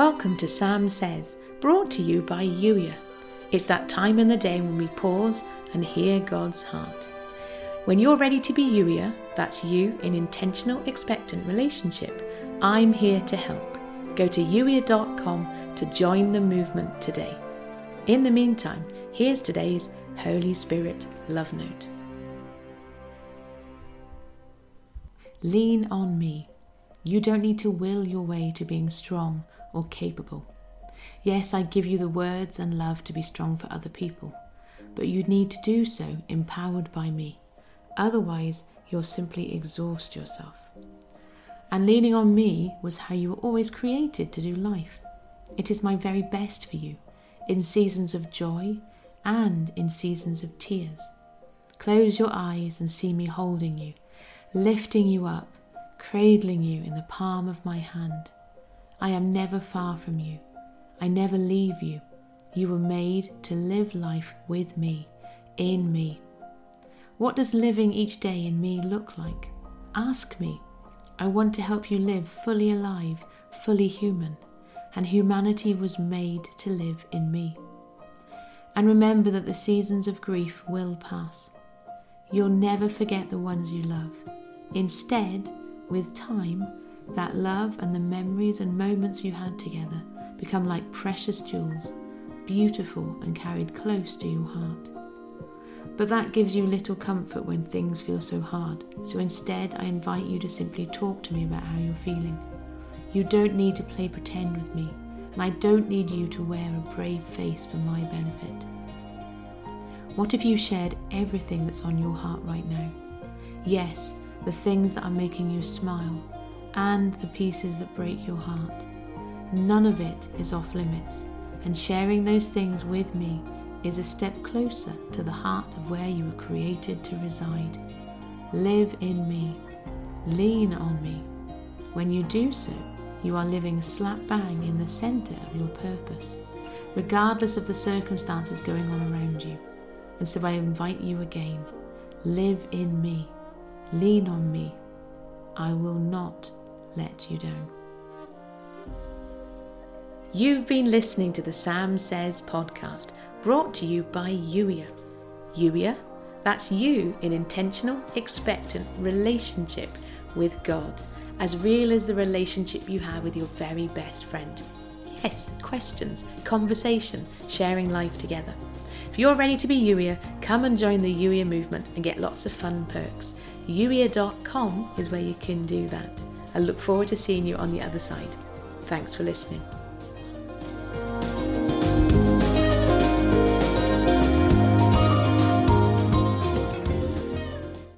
Welcome to Sam Says, brought to you by Youier. It's that time in the day when we pause and hear God's heart. When you're ready to be Youier, that's you in intentional expectant relationship, I'm here to help. Go to youier.com to join the movement today. In the meantime, here's today's Holy Spirit love note. Lean on me. You don't need to will your way to being strong or capable. Yes, I give you the words and love to be strong for other people, but you need to do so empowered by me. Otherwise, you'll simply exhaust yourself. And leaning on me was how you were always created to do life. It is my very best for you, in seasons of joy and in seasons of tears. Close your eyes and see me holding you, lifting you up, cradling you in the palm of my hand. I am never far from you. I never leave you. You were made to live life with me, in me. What does living each day in me look like? Ask me. I want to help you live fully alive, fully human, and humanity was made to live in me. And remember that the seasons of grief will pass. You'll never forget the ones you love. Instead, with time, that love and the memories and moments you had together become like precious jewels, beautiful and carried close to your heart. But that gives you little comfort when things feel so hard, so instead I invite you to simply talk to me about how you're feeling. You don't need to play pretend with me, and I don't need you to wear a brave face for my benefit. What if you shared everything that's on your heart right now? Yes, the things that are making you smile, and the pieces that break your heart. None of it is off limits, and sharing those things with me is a step closer to the heart of where you were created to reside. Live in me, lean on me. When you do so, you are living slap bang in the centre of your purpose, regardless of the circumstances going on around you. And so I invite you again live in me, lean on me. I will not let you down. You've been listening to the Sam Says podcast, brought to you by Youier. Youier, that's you in intentional, expectant relationship with God, as real as the relationship you have with your very best friend. Yes, questions, conversation, sharing life together. If you're ready to be Youier, come and join the Youier movement and get lots of fun perks. Youier.com is where you can do that. I look forward to seeing you on the other side. Thanks for listening.